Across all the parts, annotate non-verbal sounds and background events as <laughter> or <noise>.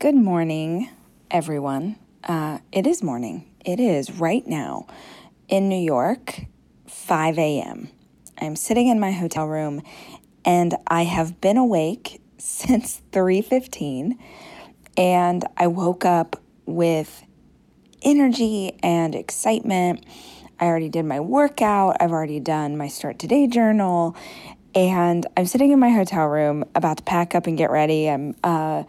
Good morning, everyone. Uh, it is morning. It is right now in New York, 5 a.m. I'm sitting in my hotel room and I have been awake <laughs> since 3:15 and I woke up with energy and excitement. I already did my workout. I've already done my start today journal and I'm sitting in my hotel room about to pack up and get ready. I'm uh,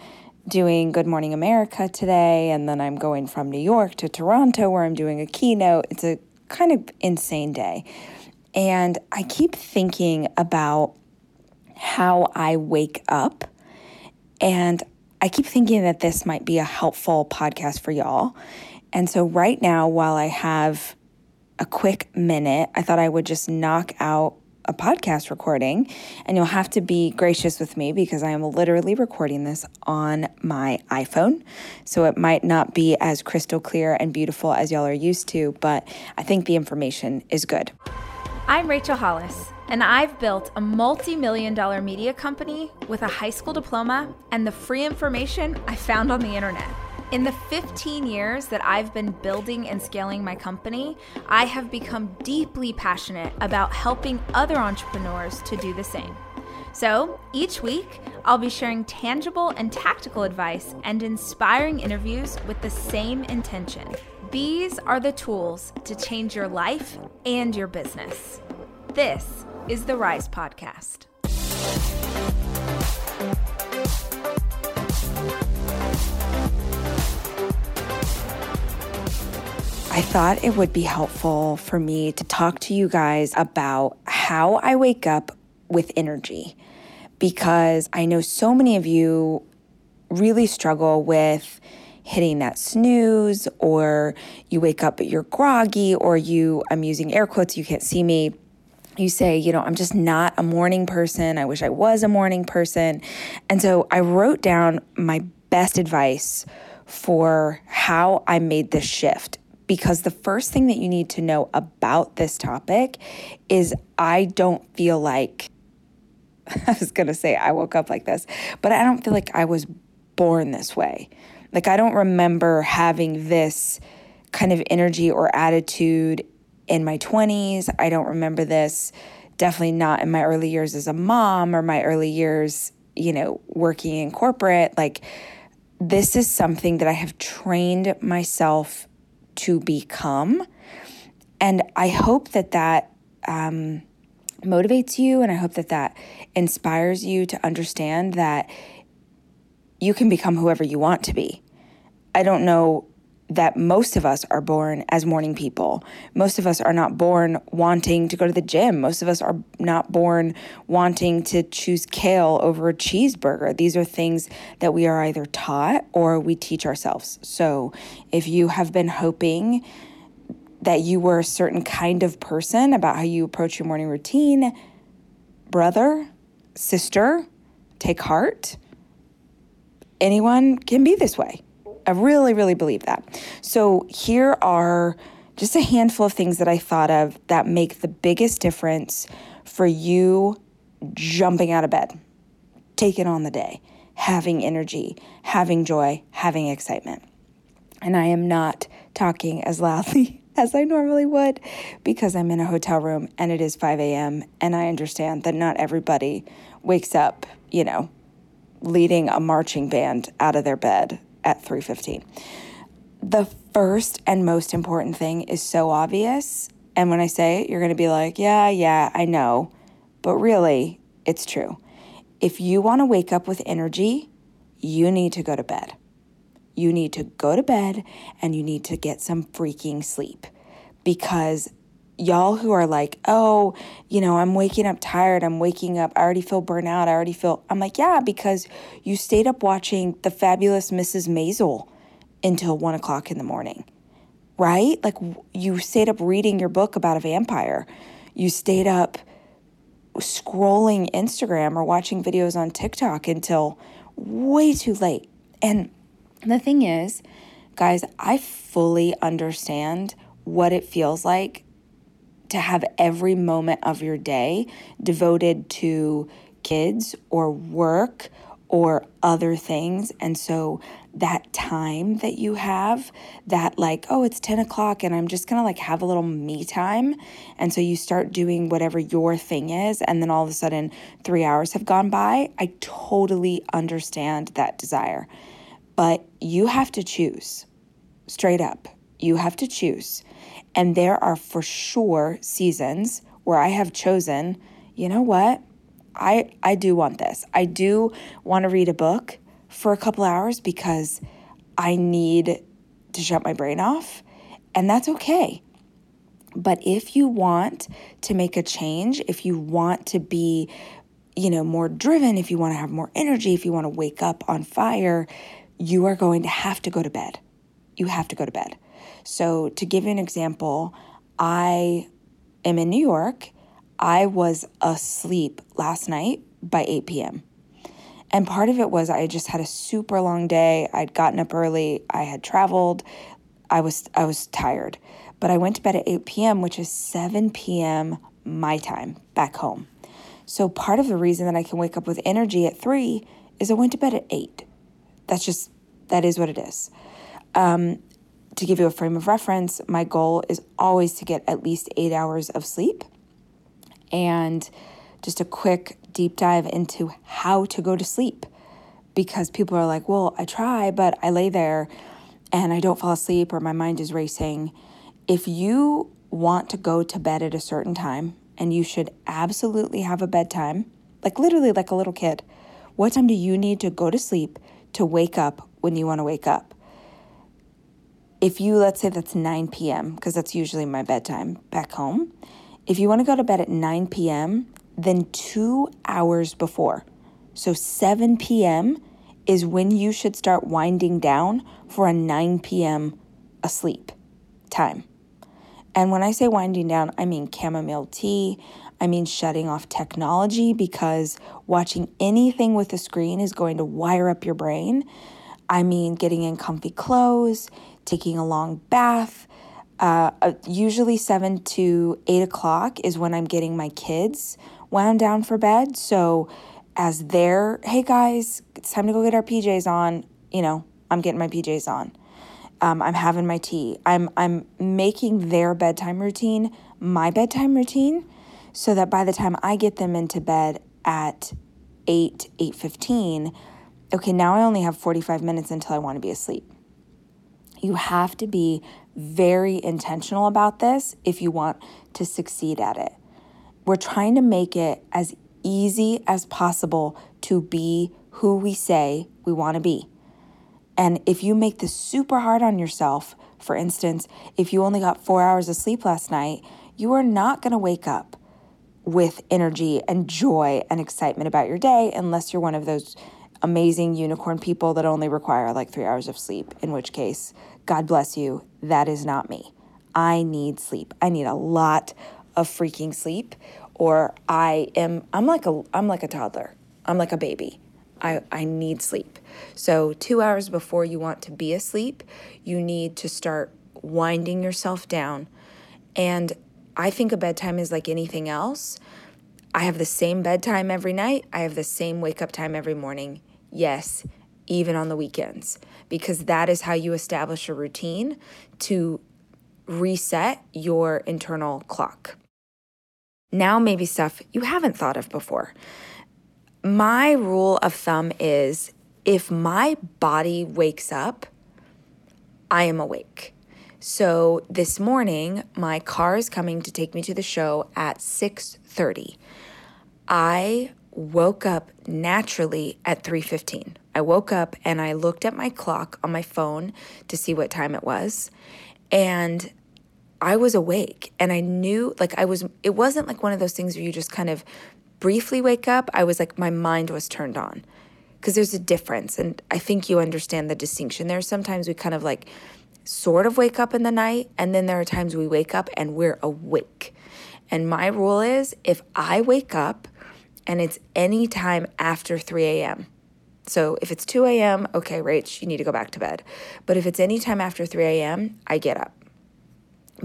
doing Good Morning America today, and then I'm going from New York to Toronto where I'm doing a keynote. It's a kind of insane day. And I keep thinking about how I wake up. And I keep thinking that this might be a helpful podcast for y'all. And so, right now, while I have a quick minute, I thought I would just knock out a podcast recording, and you'll have to be gracious with me because I am literally recording this on my iPhone. So it might not be as crystal clear and beautiful as y'all are used to, but I think the information is good. I'm Rachel Hollis, and I've built a multi million dollar media company with a high school diploma and the free information I found on the internet. In the 15 years that I've been building and scaling my company, I have become deeply passionate about helping other entrepreneurs to do the same. So each week, I'll be sharing tangible and tactical advice and inspiring interviews with the same intention. These are the tools to change your life and your business. This is the Rise Podcast. I thought it would be helpful for me to talk to you guys about how I wake up with energy because I know so many of you really struggle with hitting that snooze or you wake up but you're groggy or you I'm using air quotes you can't see me you say, you know, I'm just not a morning person. I wish I was a morning person. And so I wrote down my best advice for how I made this shift because the first thing that you need to know about this topic is I don't feel like <laughs> I was to say I woke up like this, but I don't feel like I was born this way. Like I don't remember having this kind of energy or attitude in my 20s. I don't remember this definitely not in my early years as a mom or my early years, you know, working in corporate. Like this is something that I have trained myself to become. And I hope that that um, motivates you, and I hope that that inspires you to understand that you can become whoever you want to be. I don't know that most of us are born as morning people. Most of us are not born wanting to go to the gym. Most of us are not born wanting to choose kale over a cheeseburger. These are things that we are either taught or we teach ourselves. So if you have been hoping that you were a certain kind of person about how you approach your morning routine, brother, sister, take heart. Anyone can be this way. I really, really believe that. So here are just a handful of things that I thought of that make the biggest difference for you jumping out of bed, taking on the day, having energy, having joy, having excitement. And I am not talking as loudly <laughs> as I normally would because I'm in a hotel room and it is 5 a.m. And I understand that not everybody wakes up, you know, leading a marching band out of their bed at 3:15. The first and most important thing is so obvious, and when I say it, you're going to be like, "Yeah, yeah, I know." But really, it's true. If you want to wake up with energy, you need to go to bed. You need to go to bed and you need to get some freaking sleep because y'all who are like, oh, you know, I'm waking up tired. I'm waking up. I already feel burnout. I already feel. I'm like, yeah, because you stayed up watching the fabulous Mrs. Maisel until one o'clock in the morning, right? Like you stayed up reading your book about a vampire. You stayed up scrolling Instagram or watching videos on TikTok until way too late. And the thing is, guys, I fully understand what it feels like to have every moment of your day devoted to kids or work or other things. And so that time that you have, that like, oh, it's 10 o'clock and I'm just gonna like have a little me time. And so you start doing whatever your thing is, and then all of a sudden three hours have gone by. I totally understand that desire. But you have to choose straight up. You have to choose. And there are for sure seasons where I have chosen, you know what? I I do want this. I do want to read a book for a couple hours because I need to shut my brain off, and that's okay. But if you want to make a change, if you want to be, you know, more driven, if you want to have more energy, if you want to wake up on fire, you are going to have to go to bed. You have to go to bed. So, to give you an example, I am in New York I was asleep last night by 8 p.m. And part of it was I just had a super long day. I'd gotten up early, I had traveled. I was I was tired. But I went to bed at 8 p.m., which is 7 p.m. my time back home. So part of the reason that I can wake up with energy at 3 is I went to bed at 8. That's just that is what it is. Um, to give you a frame of reference, my goal is always to get at least 8 hours of sleep and just a quick deep dive into how to go to sleep because people are like, well, I try, but I lay there and I don't fall asleep or my mind is racing. If you want to go to bed at a certain time, and you should absolutely have a bedtime, like literally like a little kid, what time do you need to go to sleep to wake up when you want to wake up? If you, let's say that's 9 p.m., because that's usually my bedtime back home, if you want to go to bed at 9 p.m., then two hours before, so 7 p.m., is when you should start winding down for a 9 p.m. asleep time. And when I say winding down, I mean chamomile tea. I mean shutting off technology because watching anything with a screen is going to wire up your brain. I mean getting in comfy clothes, taking a long bath, uh, uh, usually seven to eight o'clock is when I'm getting my kids wound down for bed. So as they're, hey guys, it's time to go get our PJs on, you know, I'm getting my PJs on. Um, I'm having my tea. I'm I'm making their bedtime routine my bedtime routine, so that by the time I get them into bed at eight eight fifteen, okay, now I only have forty five minutes until I want to be asleep. You have to be very intentional about this if you want to succeed at it. We're trying to make it as easy as possible to be who we say we want to be. And if you make this super hard on yourself, for instance, if you only got four hours of sleep last night, you are not going to wake up with energy and joy and excitement about your day unless you're one of those amazing unicorn people that only require like three hours of sleep, in which case, God bless you, that is not me. I need sleep. I need a lot of freaking sleep or I am I'm like a I'm like a toddler. I'm like a baby. I, I need sleep. So, two hours before you want to be asleep, you need to start winding yourself down. And I think a bedtime is like anything else. I have the same bedtime every night, I have the same wake up time every morning. Yes, even on the weekends, because that is how you establish a routine to reset your internal clock. Now, maybe stuff you haven't thought of before. My rule of thumb is if my body wakes up, I am awake. So this morning, my car is coming to take me to the show at 6:30. I woke up naturally at 3:15. I woke up and I looked at my clock on my phone to see what time it was and I was awake and I knew like I was it wasn't like one of those things where you just kind of briefly wake up. I was like my mind was turned on. Cuz there's a difference and I think you understand the distinction. There sometimes we kind of like sort of wake up in the night and then there are times we wake up and we're awake. And my rule is if I wake up and it's any time after 3 a.m. So if it's 2 a.m., okay, Rach, you need to go back to bed. But if it's any time after 3 a.m., I get up.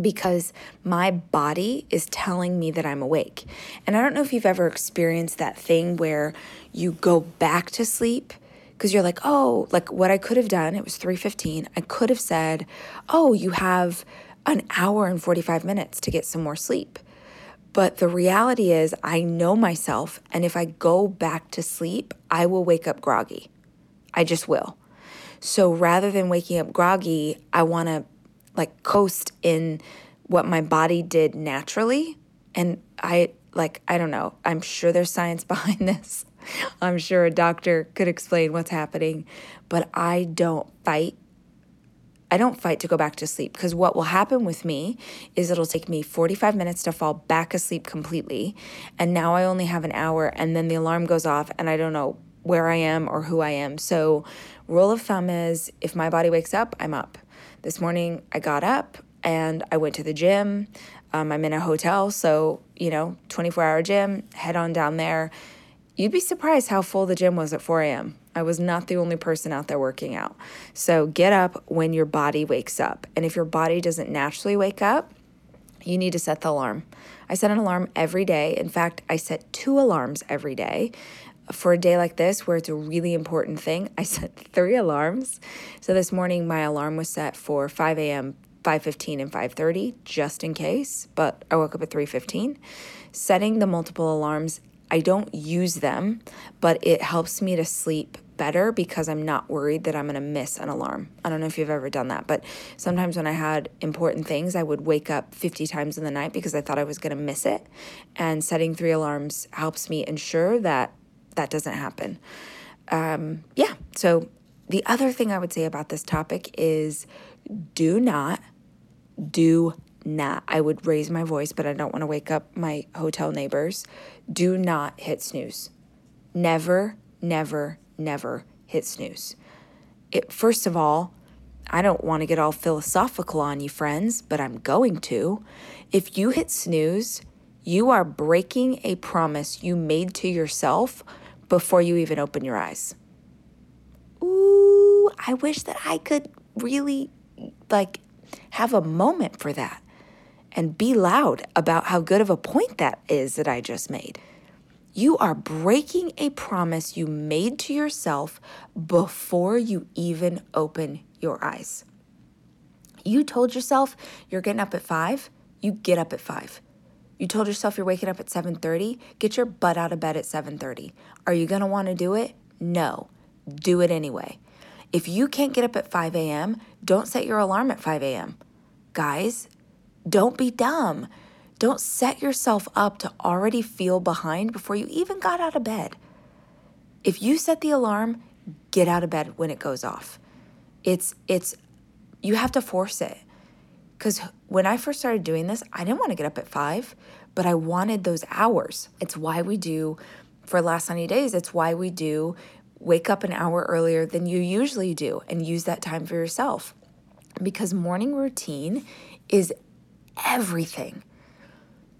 because my body is telling me that I'm awake. And I don't know if you've ever experienced that thing where you go back to sleep because you're like, "Oh, like what I could have done, it was 3:15. I could have said, "Oh, you have an hour and 45 minutes to get some more sleep." But the reality is, I know myself, and if I go back to sleep, I will wake up groggy. I just will. So rather than waking up groggy, I want to like coast in what my body did naturally. And I like, I don't know, I'm sure there's science <laughs> behind this. I'm sure a doctor could explain what's happening, but I don't fight. I don't fight to go back to sleep because what will happen with me is it'll take me 45 minutes to fall back asleep completely. And now I only have an hour, and then the alarm goes off, and I don't know where I am or who I am. So, rule of thumb is if my body wakes up, I'm up. This morning I got up and I went to the gym. Um, I'm in a hotel, so, you know, 24 hour gym, head on down there. You'd be surprised how full the gym was at 4 a.m. I was not the only person out there working out. So get up when your body wakes up. And if your body doesn't naturally wake up, you need to set the alarm. I set an alarm every day. In fact, I set two alarms every day for a day like this where it's a really important thing, <laughs> I set three alarms. So this morning my alarm was set for 5 a.m., 5:15 and 5:30 just in case, but I woke up at 3:15. Setting the multiple alarms, I don't use them, but it helps me to sleep better because I'm not worried that I'm going to miss an alarm. I don't know if you've ever done that, but sometimes when I had important things, I would wake up 50 times in the night because I thought I was going to miss it. And setting three alarms helps me ensure that that doesn't happen. Um, yeah. So the other thing I would say about this topic is do not, do not. I would raise my voice, but I don't want to wake up my hotel neighbors. Do not hit snooze. Never, never, never hit snooze. It, first of all, I don't want to get all philosophical on you, friends, but I'm going to. If you hit snooze, you are breaking a promise you made to yourself before you even open your eyes. Ooh, I wish that I could really like have a moment for that and be loud about how good of a point that is that I just made. You are breaking a promise you made to yourself before you even open your eyes. You told yourself you're getting up at 5, you get up at 5. You told yourself you're waking up at 7:30, get your butt out of bed at 7:30. Are you going to want to do it? No. Do it anyway. If you can't get up at 5 a.m., don't set your alarm at 5 a.m. Guys, don't be dumb. Don't set yourself up to already feel behind before you even got out of bed. If you set the alarm, get out of bed when it goes off. It's it's you have to force it. Cuz when I first started doing this, I didn't want to get up at 5, but I wanted those hours. It's why we do for last 90 days, it's why we do wake up an hour earlier than you usually do and use that time for yourself. Because morning routine is everything.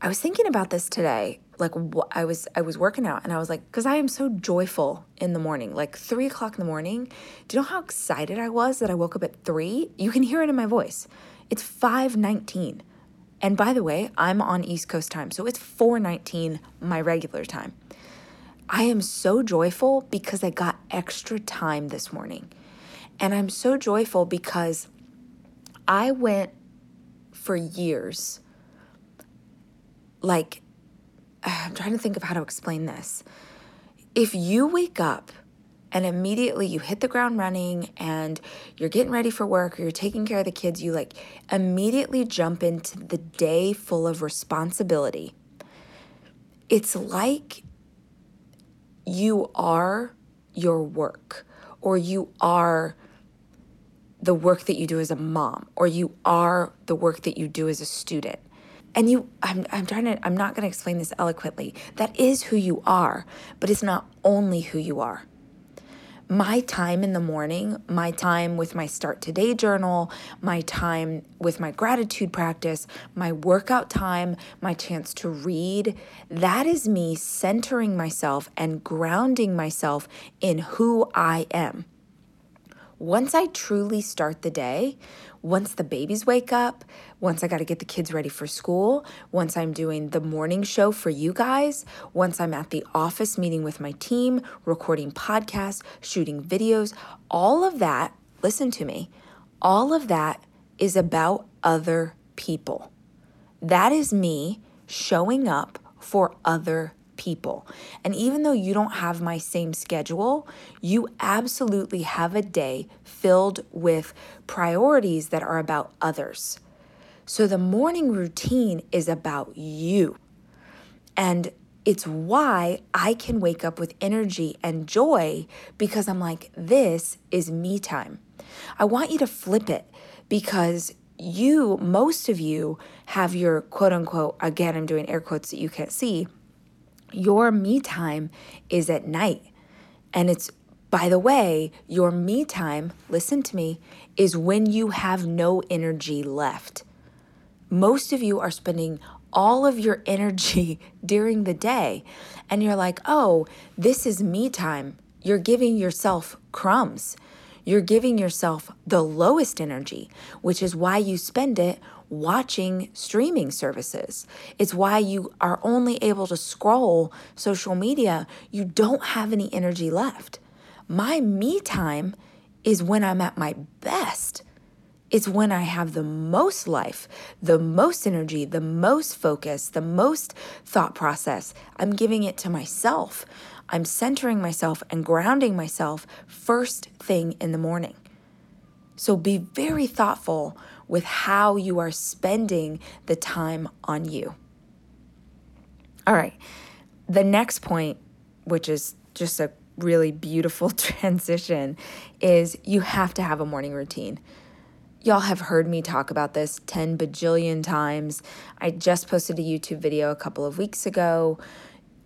I was thinking about this today. Like I was, I was working out, and I was like, because I am so joyful in the morning. Like three o'clock in the morning. Do you know how excited I was that I woke up at three? You can hear it in my voice. It's 5:19. And by the way, I'm on East Coast time, so it's 4:19 my regular time. I am so joyful because I got extra time this morning. And I'm so joyful because I went for years like <sighs> I'm trying to think of how to explain this. If you wake up and immediately you hit the ground running and you're getting ready for work or you're taking care of the kids, you like immediately jump into the day full of responsibility. It's like you are your work or you are the work that you do as a mom or you are the work that you do as a student and you I'm, I'm trying to i'm not going to explain this eloquently that is who you are but it's not only who you are my time in the morning, my time with my start today journal, my time with my gratitude practice, my workout time, my chance to read, that is me centering myself and grounding myself in who I am. Once I truly start the day, once the babies wake up, once I got to get the kids ready for school, once I'm doing the morning show for you guys, once I'm at the office meeting with my team, recording podcasts, shooting videos, all of that, listen to me, all of that is about other people. That is me showing up for other people. And even though you don't have my same schedule, you absolutely have a day filled with priorities that are about others. So the morning routine is about you. And it's why I can wake up with energy and joy because I'm like, this is me time. I want you to flip it because you, most of you, have your quote unquote, again, I'm doing air quotes that you can't see, your me time is at night. And it's, by the way, your me time, listen to me, is when you have no energy left. Most of you are spending all of your <laughs> energy during the day, and you're like, oh, this is me time. You're giving yourself crumbs. You're giving yourself the lowest energy, which is why you spend it watching streaming services. It's why you are only able to scroll social media. You don't have any energy left. My me time is when I'm at my best. It's when I have the most life, the most energy, the most focus, the most thought process. I'm giving it to myself. I'm centering myself and grounding myself first thing in the morning. So be very thoughtful with how you are spending the time on you. All right. The next point, which is just a really beautiful <laughs> transition, is you have to have a morning routine. Y'all have heard me talk about this 10 bajillion times. I just posted a YouTube video a couple of weeks ago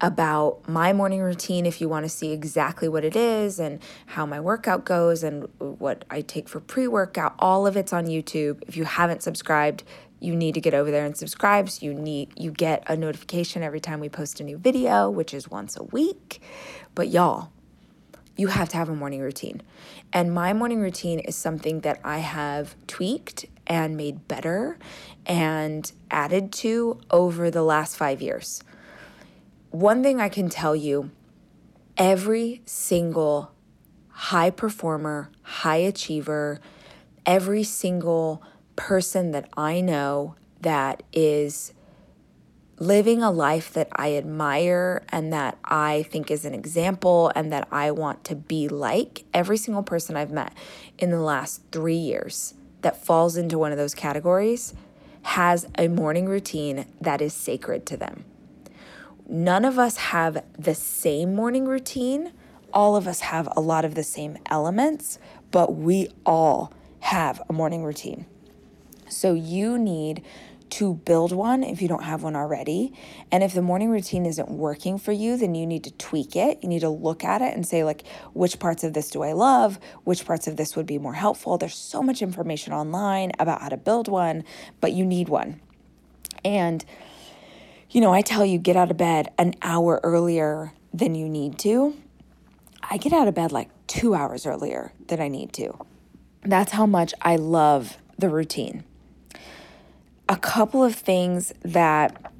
about my morning routine if you want to see exactly what it is and how my workout goes and what I take for pre workout. All of it's on YouTube. If you haven't subscribed, you need to get over there and subscribe so you need you get a notification every time we post a new video which is once a week but y'all you have to have a morning routine and my morning routine is something that i have tweaked and made better and added to over the last five years one thing I can tell you every single high performer, high achiever, every single person that I know that is living a life that I admire and that I think is an example and that I want to be like, every single person I've met in the last three years that falls into one of those categories has a morning routine that is sacred to them. None of us have the same morning routine. All of us have a lot of the same elements, but we all have a morning routine. So you need to build one if you don't have one already. And if the morning routine isn't working for you, then you need to tweak it. You need to look at it and say, like, which parts of this do I love? Which parts of this would be more helpful? There's so much information online about how to build one, but you need one. And you know, I tell you, get out of bed an hour earlier than you need to. I get out of bed like two hours earlier than I need to. That's how much I love the routine. A couple of things that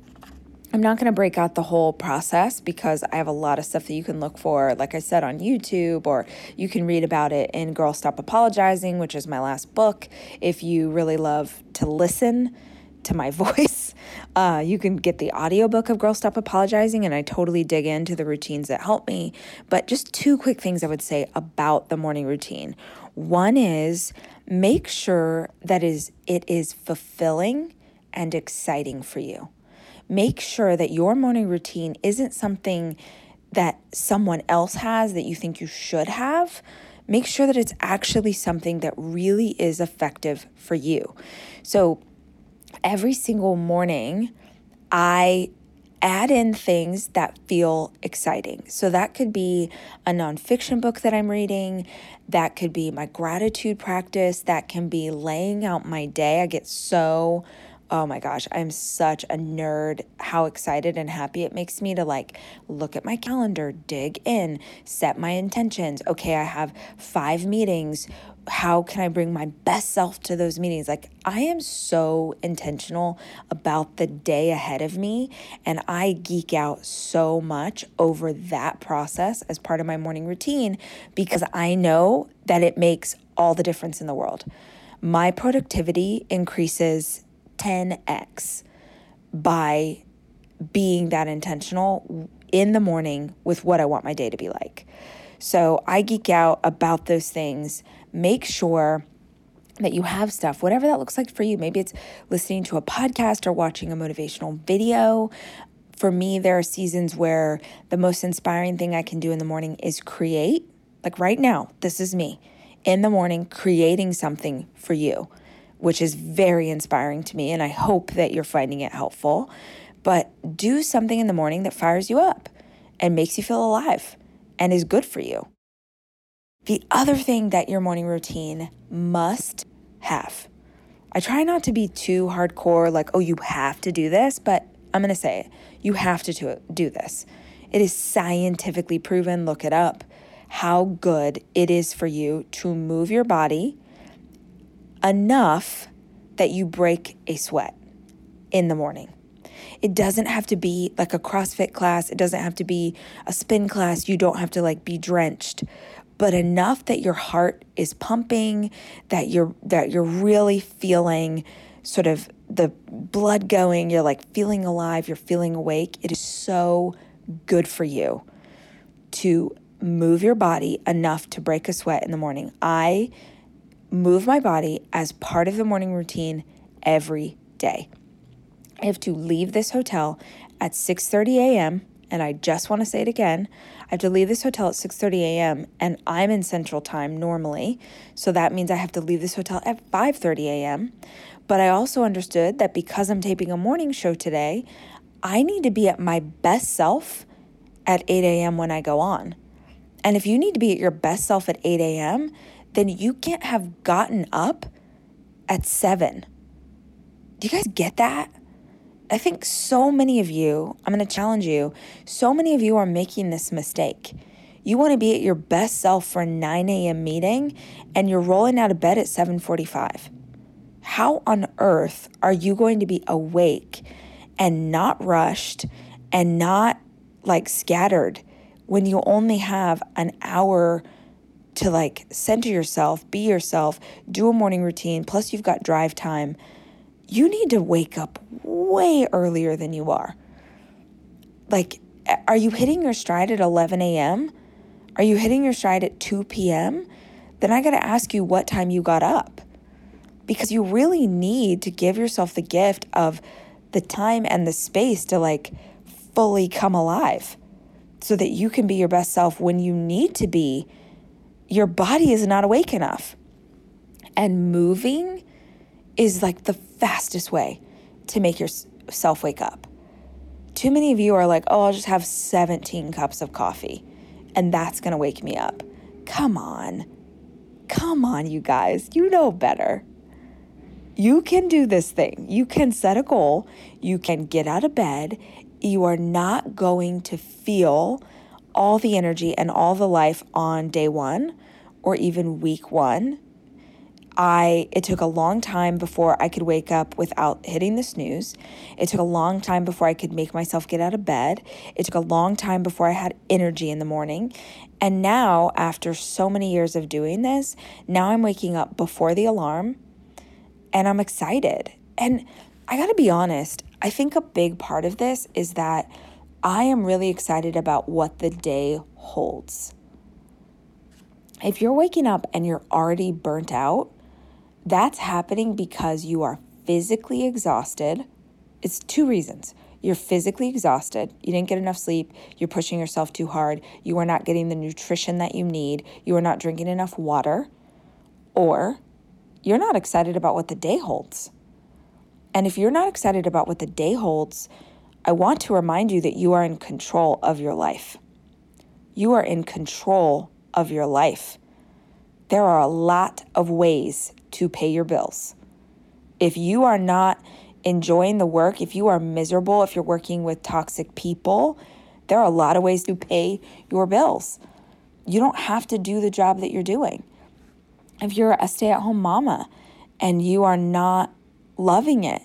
I'm not going to break out the whole process because I have a lot of stuff that you can look for, like I said, on YouTube, or you can read about it in Girl Stop Apologizing, which is my last book. If you really love to listen, to my <laughs> voice. Uh, you can get the audiobook of Girl Stop Apologizing, and I totally dig into the routines that help me. But just two quick things I would say about the morning routine. One is make sure that is it is fulfilling and exciting for you. Make sure that your morning routine isn't something that someone else has that you think you should have. Make sure that it's actually something that really is effective for you. So, every single morning, I add in things that feel exciting. So that could be a nonfiction book that I'm reading, that could be my gratitude practice, that can be laying out my day. I get so oh my gosh, I'm such a nerd. How excited and happy it makes me to like look at my calendar, dig in, set my intentions. Okay, I have five meetings. How can I bring my best self to those meetings? Like, I am so intentional about the day ahead of me, and I geek out so much over that process as part of my morning routine because I know that it makes all the difference in the world. My productivity increases 10x by being that intentional in the morning with what I want my day to be like. So I geek out about those things. Make sure that you have stuff, whatever that looks like for you. Maybe it's listening to a podcast or watching a motivational video. For me, there are seasons where the most inspiring thing I can do in the morning is create. Like right now, this is me in the morning creating something for you which is very inspiring to me. And I hope that you're finding it helpful. But do something in the morning that fires you up and makes you feel alive and is good for you. The other thing that your morning routine must have, I try not to be too hardcore, like, oh, you have to do this, but I'm to say it. You have to do this. It is scientifically proven, look it up, how good it is for you to move your body enough that you break a sweat in the morning. It doesn't have to be like a CrossFit class, it doesn't have to be a spin class, you don't have to like be drenched, but enough that your heart is pumping, that you're that you're really feeling sort of the blood going, you're like feeling alive, you're feeling awake. It is so good for you to move your body enough to break a sweat in the morning. I move my body as part of the morning routine every day. I have to leave this hotel at 6:30 a.m. and I just want to say it again. I have to leave this hotel at 6:30 a.m. and I'm in central time normally. So that means I have to leave this hotel at 5:30 a.m. But I also understood that because I'm taping a morning show today, I need to be at my best self at 8 a.m. when I go on. And if you need to be at your best self at 8 a.m., then you can't have gotten up at seven. Do you guys get that? I think so many of you, I'm going to challenge you, so many of you are making this mistake. You want to be at your best self for a 9 a.m. meeting and you're rolling out of bed at 7:45. How on earth are you going to be awake and not rushed and not like scattered when you only have an hour to like center yourself, be yourself, do a morning routine, plus you've got drive time, you need to wake up way earlier than you are. Like, are you hitting your stride at 11 a.m.? Are you hitting your stride at 2 p.m.? Then I got to ask you what time you got up. Because you really need to give yourself the gift of the time and the space to like fully come alive so that you can be your best self when you need to be your body is not awake enough. And moving is like the fastest way to make yourself wake up. Too many of you are like, oh, I'll just have 17 cups of coffee and that's going to wake me up. Come on. Come on, you guys. You know better. You can do this thing. You can set a goal. You can get out of bed. You are not going to feel all the energy and all the life on day one or even week one. I it took a long time before I could wake up without hitting the snooze. It took a long time before I could make myself get out of bed. It took a long time before I had energy in the morning. And now, after so many years of doing this, now I'm waking up before the alarm and I'm excited. And I got to be honest, I think a big part of this is that I am really excited about what the day holds. If you're waking up and you're already burnt out, that's happening because you are physically exhausted. It's two reasons. You're physically exhausted. You didn't get enough sleep. You're pushing yourself too hard. You are not getting the nutrition that you need. You are not drinking enough water. Or you're not excited about what the day holds. And if you're not excited about what the day holds, I want to remind you that you are in control of your life. You are in control of your life. There are a lot of ways to pay your bills. If you are not enjoying the work, if you are miserable, if you're working with toxic people, there are a lot of ways to pay your bills. You don't have to do the job that you're doing. If you're a stay at home mama and you are not loving it,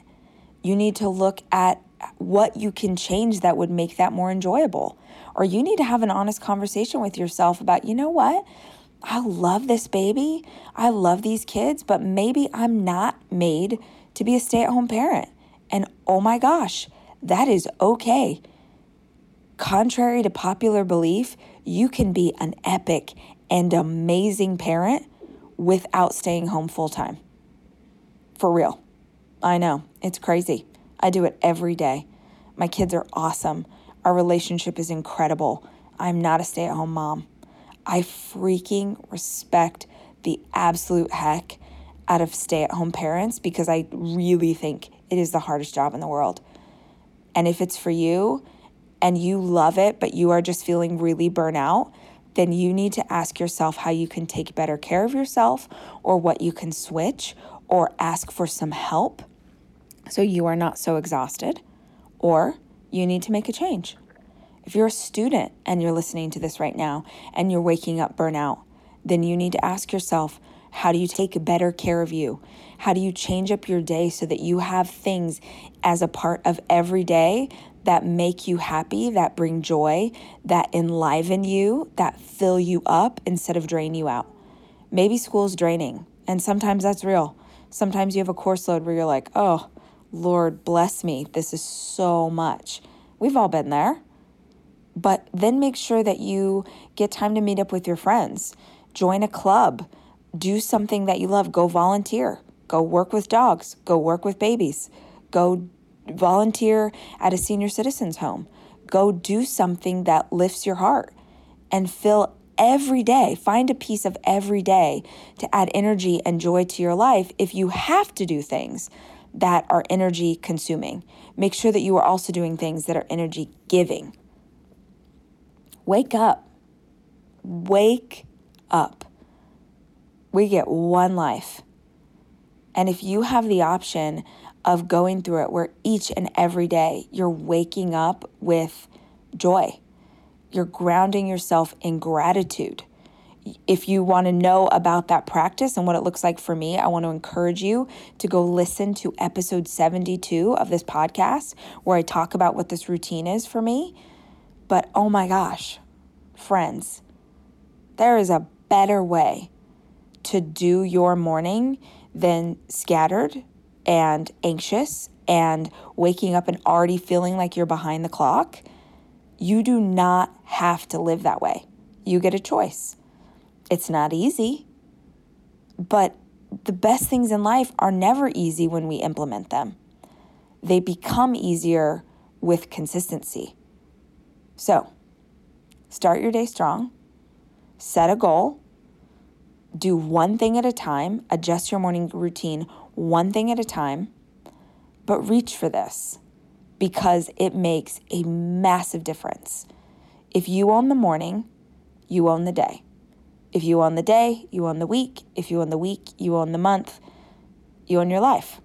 you need to look at what you can change that would make that more enjoyable. Or you need to have an honest conversation with yourself about, you know what? I love this baby. I love these kids, but maybe I'm not made to be a stay at home parent. And oh my gosh, that is okay. Contrary to popular belief, you can be an epic and amazing parent without staying home full time. For real. I know, it's crazy. I do it every day. My kids are awesome. Our relationship is incredible. I'm not a stay at home mom. I freaking respect the absolute heck out of stay at home parents because I really think it is the hardest job in the world. And if it's for you and you love it, but you are just feeling really burnout, then you need to ask yourself how you can take better care of yourself or what you can switch or ask for some help so you are not so exhausted, or you need to make a change. If you're a student and you're listening to this right now and you're waking up burnout, then you need to ask yourself how do you take better care of you? How do you change up your day so that you have things as a part of every day that make you happy, that bring joy, that enliven you, that fill you up instead of drain you out? Maybe school's draining, and sometimes that's real. Sometimes you have a course load where you're like, oh, Lord, bless me. This is so much. We've all been there. But then make sure that you get time to meet up with your friends, join a club, do something that you love, go volunteer, go work with dogs, go work with babies, go volunteer at a senior citizens home, go do something that lifts your heart and fill every day. Find a piece of every day to add energy and joy to your life if you have to do things that are energy consuming. Make sure that you are also doing things that are energy giving. Wake up. Wake up. We get one life. And if you have the option of going through it where each and every day you're waking up with joy, you're grounding yourself in gratitude if you want to know about that practice and what it looks like for me, I want to encourage you to go listen to episode 72 of this podcast where I talk about what this routine is for me. But oh my gosh, friends, there is a better way to do your morning than scattered and anxious and waking up and already feeling like you're behind the clock. You do not have to live that way. You get a choice. It's not easy, but the best things in life are never easy when we implement them. They become easier with consistency. So, start your day strong, set a goal, do one thing at a time, adjust your morning routine one thing at a time, but reach for this because it makes a massive difference. If you own the morning, you own the day. If you own the day, you own the week. If you own the week, you own the month. You own your life.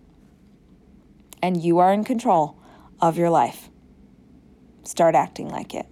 And you are in control of your life. Start acting like it.